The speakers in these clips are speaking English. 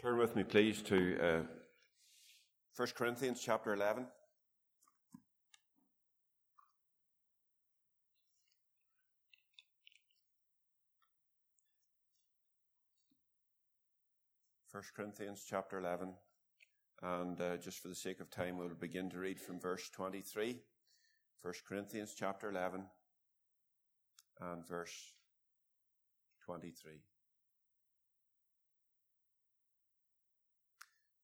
Turn with me, please, to uh, 1 Corinthians chapter 11. First Corinthians chapter 11. And uh, just for the sake of time, we'll begin to read from verse 23. 1 Corinthians chapter 11 and verse 23.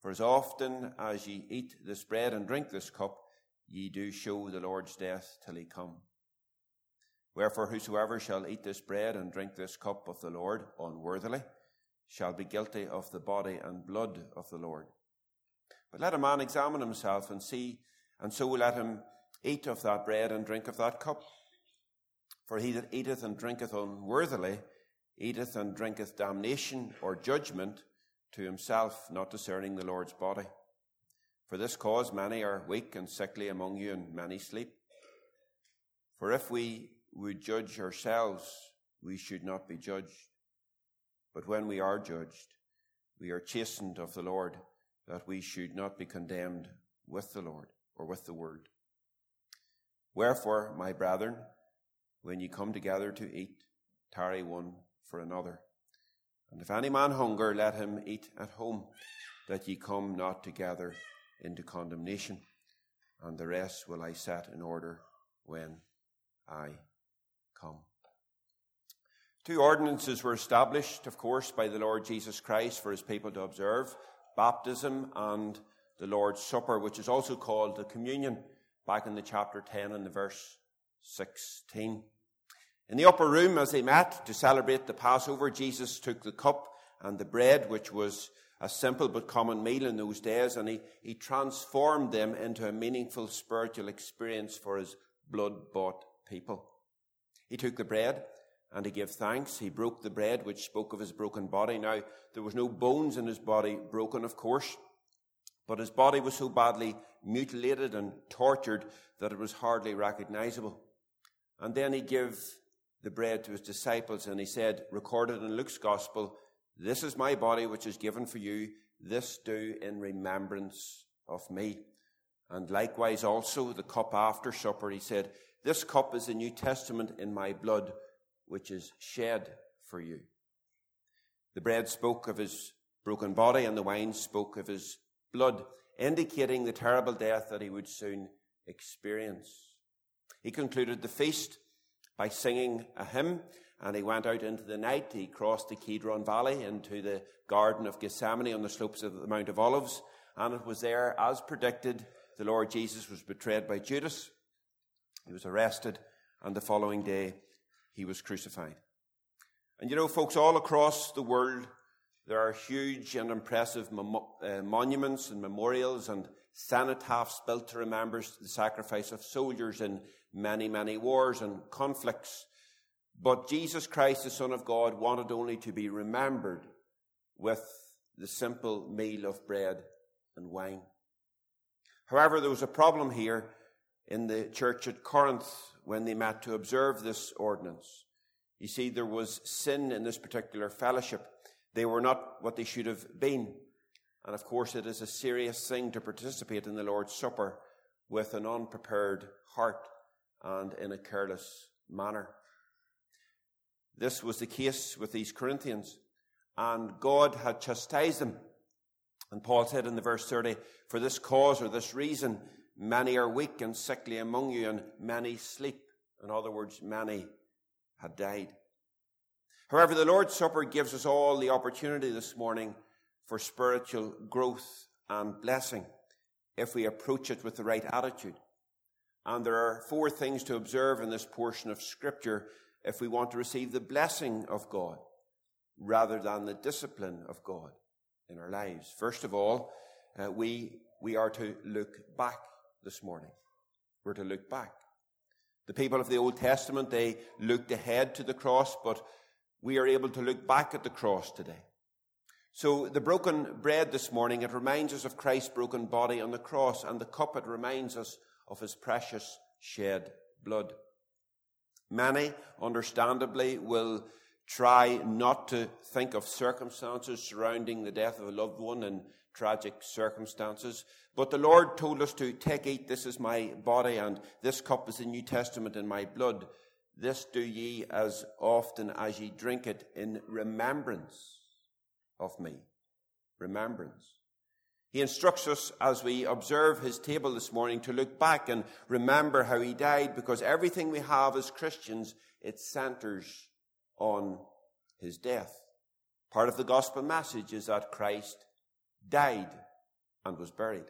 For as often as ye eat this bread and drink this cup, ye do show the Lord's death till he come. Wherefore, whosoever shall eat this bread and drink this cup of the Lord unworthily shall be guilty of the body and blood of the Lord. But let a man examine himself and see, and so let him eat of that bread and drink of that cup. For he that eateth and drinketh unworthily eateth and drinketh damnation or judgment to himself, not discerning the Lord's body. For this cause many are weak and sickly among you, and many sleep. For if we would judge ourselves, we should not be judged. But when we are judged, we are chastened of the Lord, that we should not be condemned with the Lord or with the word. Wherefore, my brethren, when ye come together to eat, tarry one for another. And if any man hunger, let him eat at home, that ye come not together into condemnation. And the rest will I set in order when I come. Two ordinances were established, of course, by the Lord Jesus Christ for his people to observe baptism and the Lord's Supper, which is also called the communion, back in the chapter 10 and the verse 16. In the upper room, as they met to celebrate the Passover, Jesus took the cup and the bread, which was a simple but common meal in those days, and he, he transformed them into a meaningful spiritual experience for his blood bought people. He took the bread and he gave thanks. He broke the bread, which spoke of his broken body. Now, there was no bones in his body broken, of course, but his body was so badly mutilated and tortured that it was hardly recognizable. And then he gave the bread to his disciples and he said, recorded in Luke's gospel, this is my body which is given for you. This do in remembrance of me. And likewise also the cup after supper, he said, this cup is the New Testament in my blood, which is shed for you. The bread spoke of his broken body and the wine spoke of his blood, indicating the terrible death that he would soon experience. He concluded the feast by singing a hymn, and he went out into the night. He crossed the Kidron Valley into the Garden of Gethsemane on the slopes of the Mount of Olives, and it was there, as predicted, the Lord Jesus was betrayed by Judas. He was arrested, and the following day he was crucified. And you know, folks, all across the world, there are huge and impressive uh, monuments and memorials and cenotaphs built to remember the sacrifice of soldiers in many, many wars and conflicts. But Jesus Christ, the Son of God, wanted only to be remembered with the simple meal of bread and wine. However, there was a problem here in the church at Corinth when they met to observe this ordinance. You see, there was sin in this particular fellowship. They were not what they should have been. And of course, it is a serious thing to participate in the Lord's Supper with an unprepared heart and in a careless manner. This was the case with these Corinthians, and God had chastised them. And Paul said in the verse 30, For this cause or this reason, many are weak and sickly among you, and many sleep. In other words, many had died. However, the Lord's Supper gives us all the opportunity this morning for spiritual growth and blessing if we approach it with the right attitude. And there are four things to observe in this portion of Scripture if we want to receive the blessing of God rather than the discipline of God in our lives. First of all, uh, we, we are to look back this morning. We're to look back. The people of the Old Testament, they looked ahead to the cross, but we are able to look back at the cross today. So the broken bread this morning, it reminds us of Christ's broken body on the cross, and the cup, it reminds us of his precious shed blood. Many, understandably, will try not to think of circumstances surrounding the death of a loved one in tragic circumstances. But the Lord told us to take, eat, this is my body, and this cup is the New Testament in my blood. This do ye as often as ye drink it in remembrance of me. Remembrance. He instructs us as we observe his table this morning to look back and remember how he died because everything we have as Christians, it centers on his death. Part of the gospel message is that Christ died and was buried.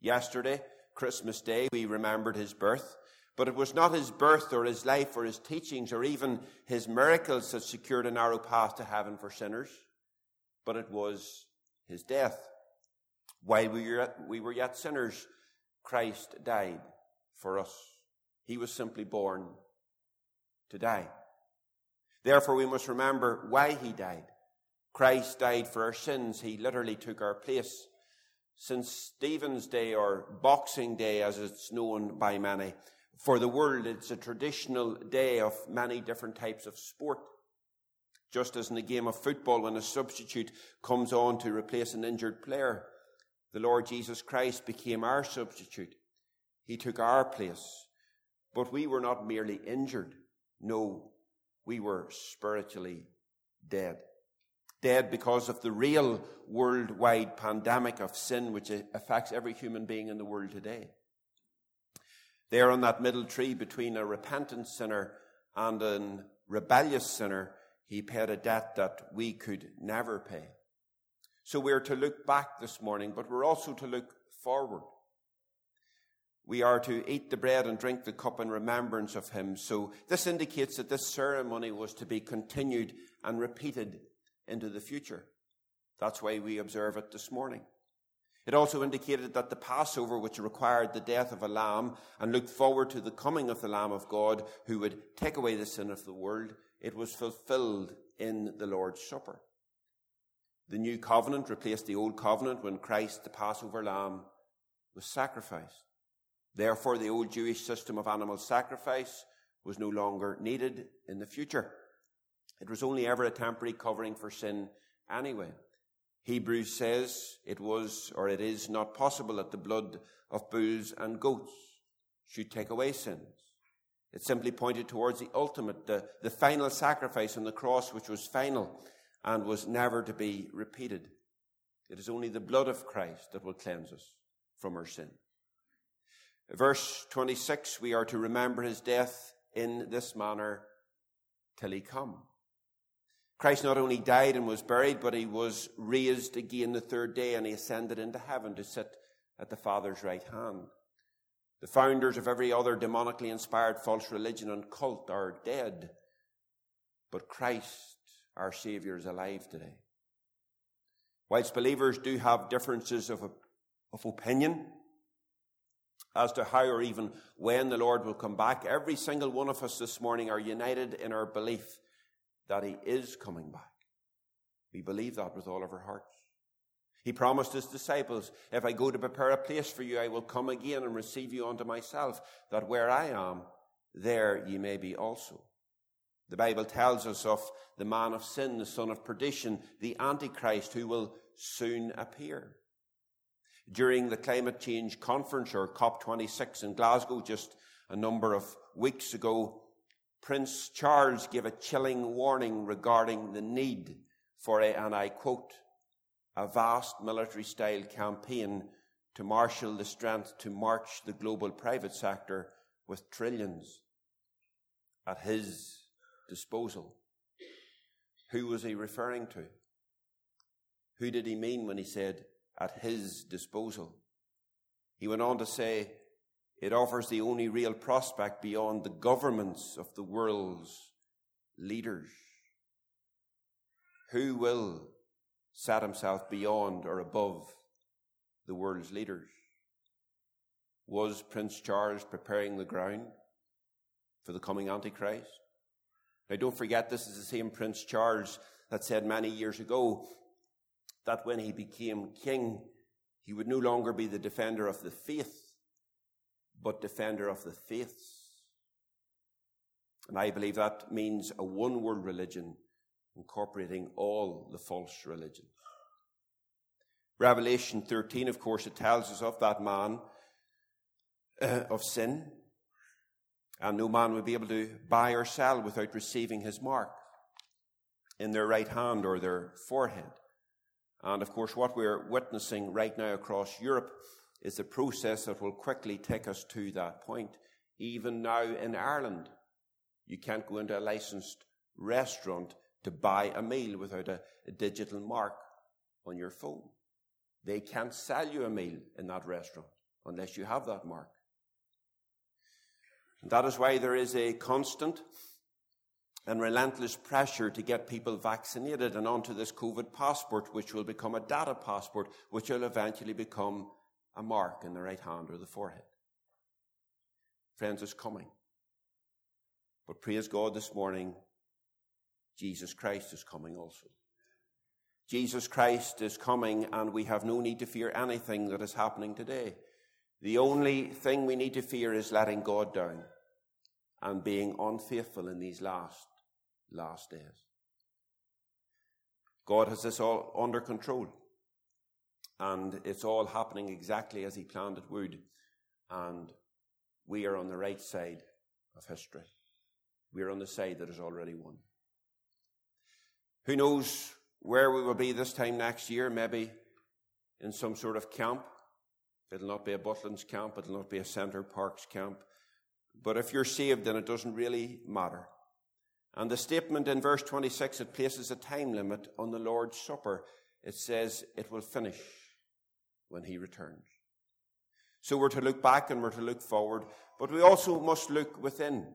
Yesterday, Christmas Day, we remembered his birth, but it was not his birth or his life or his teachings or even his miracles that secured a narrow path to heaven for sinners, but it was his death. While we were, yet, we were yet sinners, Christ died for us. He was simply born to die. Therefore, we must remember why he died. Christ died for our sins. He literally took our place. Saint Stephen's Day or Boxing Day, as it's known by many, for the world, it's a traditional day of many different types of sport. Just as in a game of football, when a substitute comes on to replace an injured player, the Lord Jesus Christ became our substitute. He took our place. But we were not merely injured. No, we were spiritually dead. Dead because of the real worldwide pandemic of sin which affects every human being in the world today. There on that middle tree between a repentant sinner and a rebellious sinner, he paid a debt that we could never pay. So we're to look back this morning, but we're also to look forward. We are to eat the bread and drink the cup in remembrance of him. So this indicates that this ceremony was to be continued and repeated into the future. That's why we observe it this morning. It also indicated that the Passover, which required the death of a lamb and looked forward to the coming of the Lamb of God who would take away the sin of the world, it was fulfilled in the Lord's Supper. The new covenant replaced the old covenant when Christ, the Passover lamb, was sacrificed. Therefore, the old Jewish system of animal sacrifice was no longer needed in the future. It was only ever a temporary covering for sin anyway. Hebrews says it was or it is not possible that the blood of bulls and goats should take away sins. It simply pointed towards the ultimate, the, the final sacrifice on the cross, which was final and was never to be repeated. It is only the blood of Christ that will cleanse us from our sin. Verse 26, we are to remember his death in this manner till he come. Christ not only died and was buried, but he was raised again the third day and he ascended into heaven to sit at the Father's right hand. The founders of every other demonically inspired false religion and cult are dead, but Christ, our Savior, is alive today. Whilst believers do have differences of, of opinion, as to how or even when the Lord will come back. Every single one of us this morning are united in our belief that He is coming back. We believe that with all of our hearts. He promised His disciples, If I go to prepare a place for you, I will come again and receive you unto myself, that where I am, there ye may be also. The Bible tells us of the man of sin, the son of perdition, the Antichrist, who will soon appear during the climate change conference or COP26 in Glasgow just a number of weeks ago, Prince Charles gave a chilling warning regarding the need for a, and I quote, a vast military style campaign to marshal the strength to march the global private sector with trillions at his disposal. Who was he referring to? Who did he mean when he said at his disposal. He went on to say, it offers the only real prospect beyond the governments of the world's leaders. Who will set himself beyond or above the world's leaders? Was Prince Charles preparing the ground for the coming Antichrist? Now, don't forget, this is the same Prince Charles that said many years ago that when he became king, he would no longer be the defender of the faith, but defender of the faiths. And I believe that means a one world religion incorporating all the false religions. Revelation 13, of course, it tells us of that man uh, of sin. And no man would be able to buy or sell without receiving his mark in their right hand or their forehead. And of course, what we're witnessing right now across Europe is a process that will quickly take us to that point. Even now in Ireland, you can't go into a licensed restaurant to buy a meal without a, a digital mark on your phone. They can't sell you a meal in that restaurant unless you have that mark. And that is why there is a constant and relentless pressure to get people vaccinated and onto this COVID passport, which will become a data passport, which will eventually become a mark in the right hand or the forehead. Friends, it's coming. But praise God this morning, Jesus Christ is coming also. Jesus Christ is coming, and we have no need to fear anything that is happening today. The only thing we need to fear is letting God down and being unfaithful in these last last days. God has this all under control. And it's all happening exactly as He planned it would. And we are on the right side of history. We are on the side that has already won. Who knows where we will be this time next year? Maybe in some sort of camp. It'll not be a Butlins camp. It'll not be a Center Parcs camp. But if you're saved, then it doesn't really matter. And the statement in verse 26, it places a time limit on the Lord's Supper. It says it will finish when he returns. So we're to look back and we're to look forward, but we also must look within.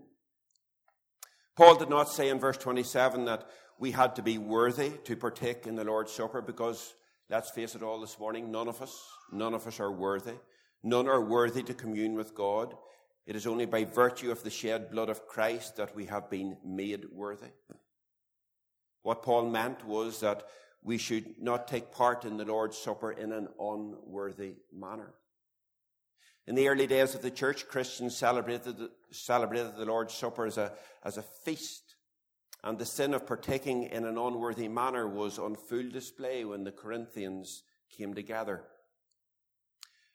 Paul did not say in verse 27 that we had to be worthy to partake in the Lord's Supper because, let's face it all this morning, none of us, none of us are worthy. None are worthy to commune with God. It is only by virtue of the shed blood of Christ that we have been made worthy. What Paul meant was that we should not take part in the Lord's Supper in an unworthy manner. In the early days of the church, Christians celebrated, celebrated the Lord's Supper as a, as a feast. And the sin of partaking in an unworthy manner was on full display when the Corinthians came together.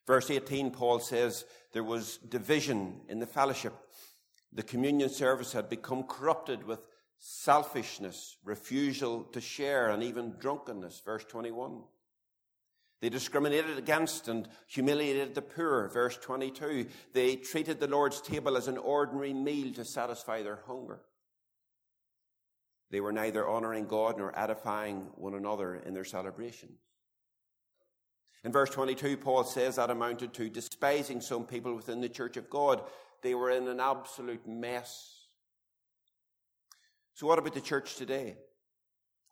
Verse 18, Paul says there was division in the fellowship. The communion service had become corrupted with selfishness, refusal to share, and even drunkenness. Verse 21. They discriminated against and humiliated the poor. Verse 22. They treated the Lord's table as an ordinary meal to satisfy their hunger. They were neither honoring God nor edifying one another in their celebrations. In verse 22, Paul says that amounted to despising some people within the church of God. They were in an absolute mess. So, what about the church today?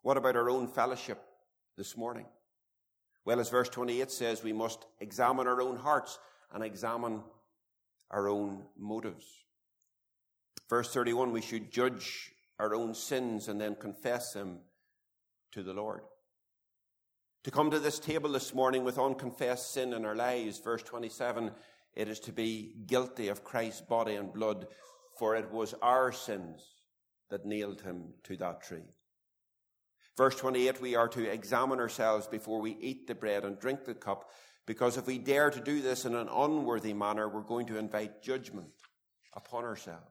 What about our own fellowship this morning? Well, as verse 28 says, we must examine our own hearts and examine our own motives. Verse 31, we should judge our own sins and then confess them to the Lord. To come to this table this morning with unconfessed sin in our lives, verse 27, it is to be guilty of Christ's body and blood, for it was our sins that nailed him to that tree. Verse 28, we are to examine ourselves before we eat the bread and drink the cup, because if we dare to do this in an unworthy manner, we're going to invite judgment upon ourselves.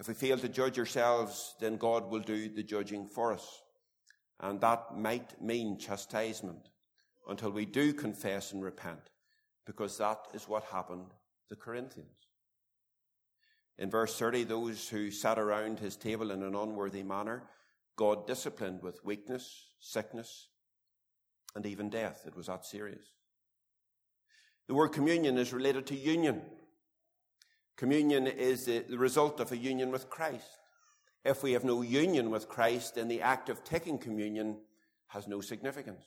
If we fail to judge ourselves, then God will do the judging for us. And that might mean chastisement until we do confess and repent, because that is what happened to the Corinthians. In verse 30, those who sat around his table in an unworthy manner, God disciplined with weakness, sickness, and even death. It was that serious. The word communion is related to union. Communion is the result of a union with Christ. If we have no union with Christ, then the act of taking communion has no significance.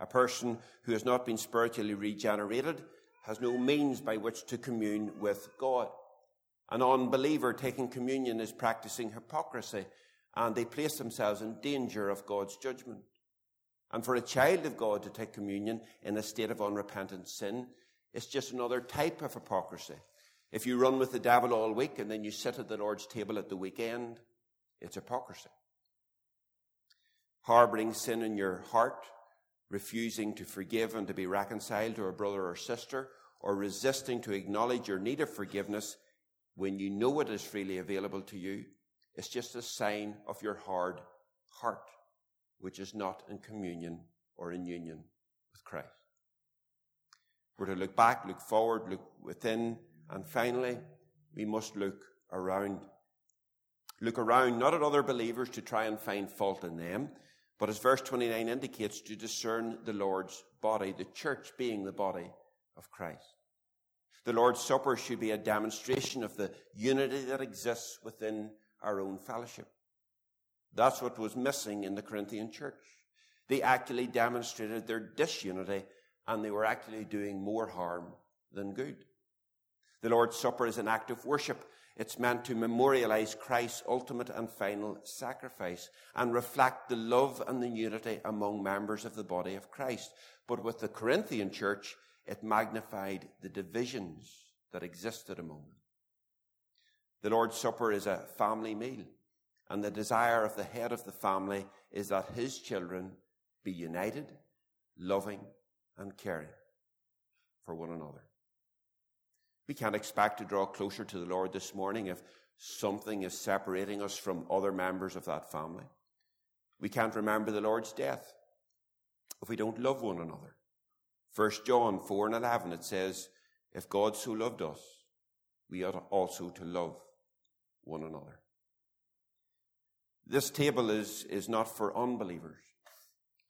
A person who has not been spiritually regenerated has no means by which to commune with God. An unbeliever taking communion is practicing hypocrisy and they place themselves in danger of God's judgment. And for a child of God to take communion in a state of unrepentant sin is just another type of hypocrisy. If you run with the devil all week and then you sit at the Lord's table at the weekend, it's hypocrisy. Harboring sin in your heart, refusing to forgive and to be reconciled to a brother or sister, or resisting to acknowledge your need of forgiveness when you know it is freely available to you, is just a sign of your hard heart, which is not in communion or in union with Christ. We're to look back, look forward, look within, and finally, we must look around. Look around, not at other believers to try and find fault in them, but as verse 29 indicates, to discern the Lord's body, the church being the body of Christ. The Lord's Supper should be a demonstration of the unity that exists within our own fellowship. That's what was missing in the Corinthian church. They actually demonstrated their disunity and they were actually doing more harm than good. The Lord's Supper is an act of worship. It's meant to memorialize Christ's ultimate and final sacrifice and reflect the love and the unity among members of the body of Christ. But with the Corinthian church, it magnified the divisions that existed among them. The Lord's Supper is a family meal, and the desire of the head of the family is that his children be united, loving, and caring for one another. We can't expect to draw closer to the Lord this morning if something is separating us from other members of that family. We can't remember the Lord's death if we don't love one another. 1 John 4 and 11, it says, If God so loved us, we ought also to love one another. This table is, is not for unbelievers,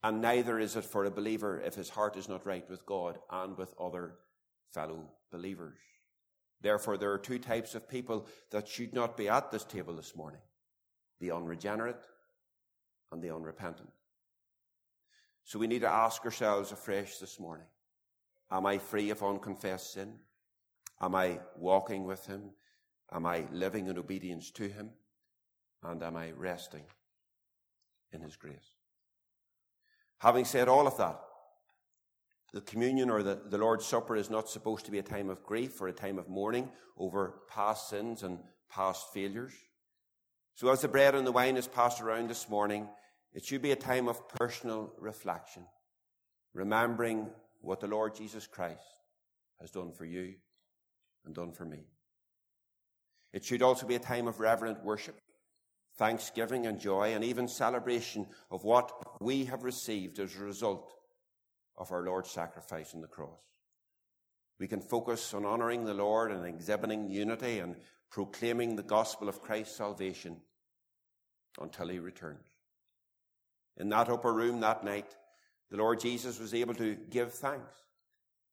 and neither is it for a believer if his heart is not right with God and with other fellow believers. Therefore, there are two types of people that should not be at this table this morning the unregenerate and the unrepentant. So we need to ask ourselves afresh this morning Am I free of unconfessed sin? Am I walking with Him? Am I living in obedience to Him? And am I resting in His grace? Having said all of that, the communion or the, the Lord's Supper is not supposed to be a time of grief or a time of mourning over past sins and past failures. So as the bread and the wine is passed around this morning, it should be a time of personal reflection, remembering what the Lord Jesus Christ has done for you and done for me. It should also be a time of reverent worship, thanksgiving and joy, and even celebration of what we have received as a result of our Lord's sacrifice on the cross. We can focus on honoring the Lord and exhibiting unity and proclaiming the gospel of Christ's salvation until he returns. In that upper room that night, the Lord Jesus was able to give thanks,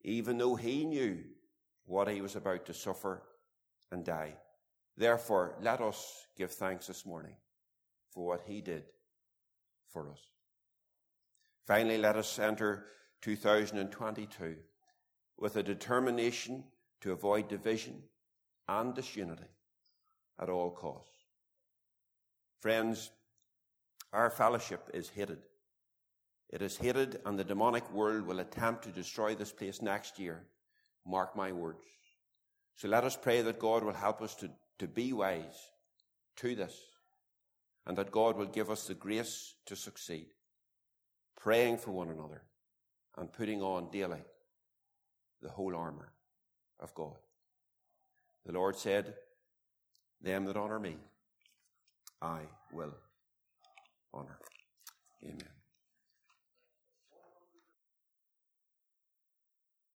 even though he knew what he was about to suffer and die. Therefore, let us give thanks this morning for what he did for us. Finally, let us enter 2022 with a determination to avoid division and disunity at all costs. Friends, our fellowship is hated. It is hated, and the demonic world will attempt to destroy this place next year. Mark my words. So let us pray that God will help us to to be wise to this and that God will give us the grace to succeed, praying for one another and putting on daily the whole armour of God. The Lord said, Them that honour me, I will honour. Amen.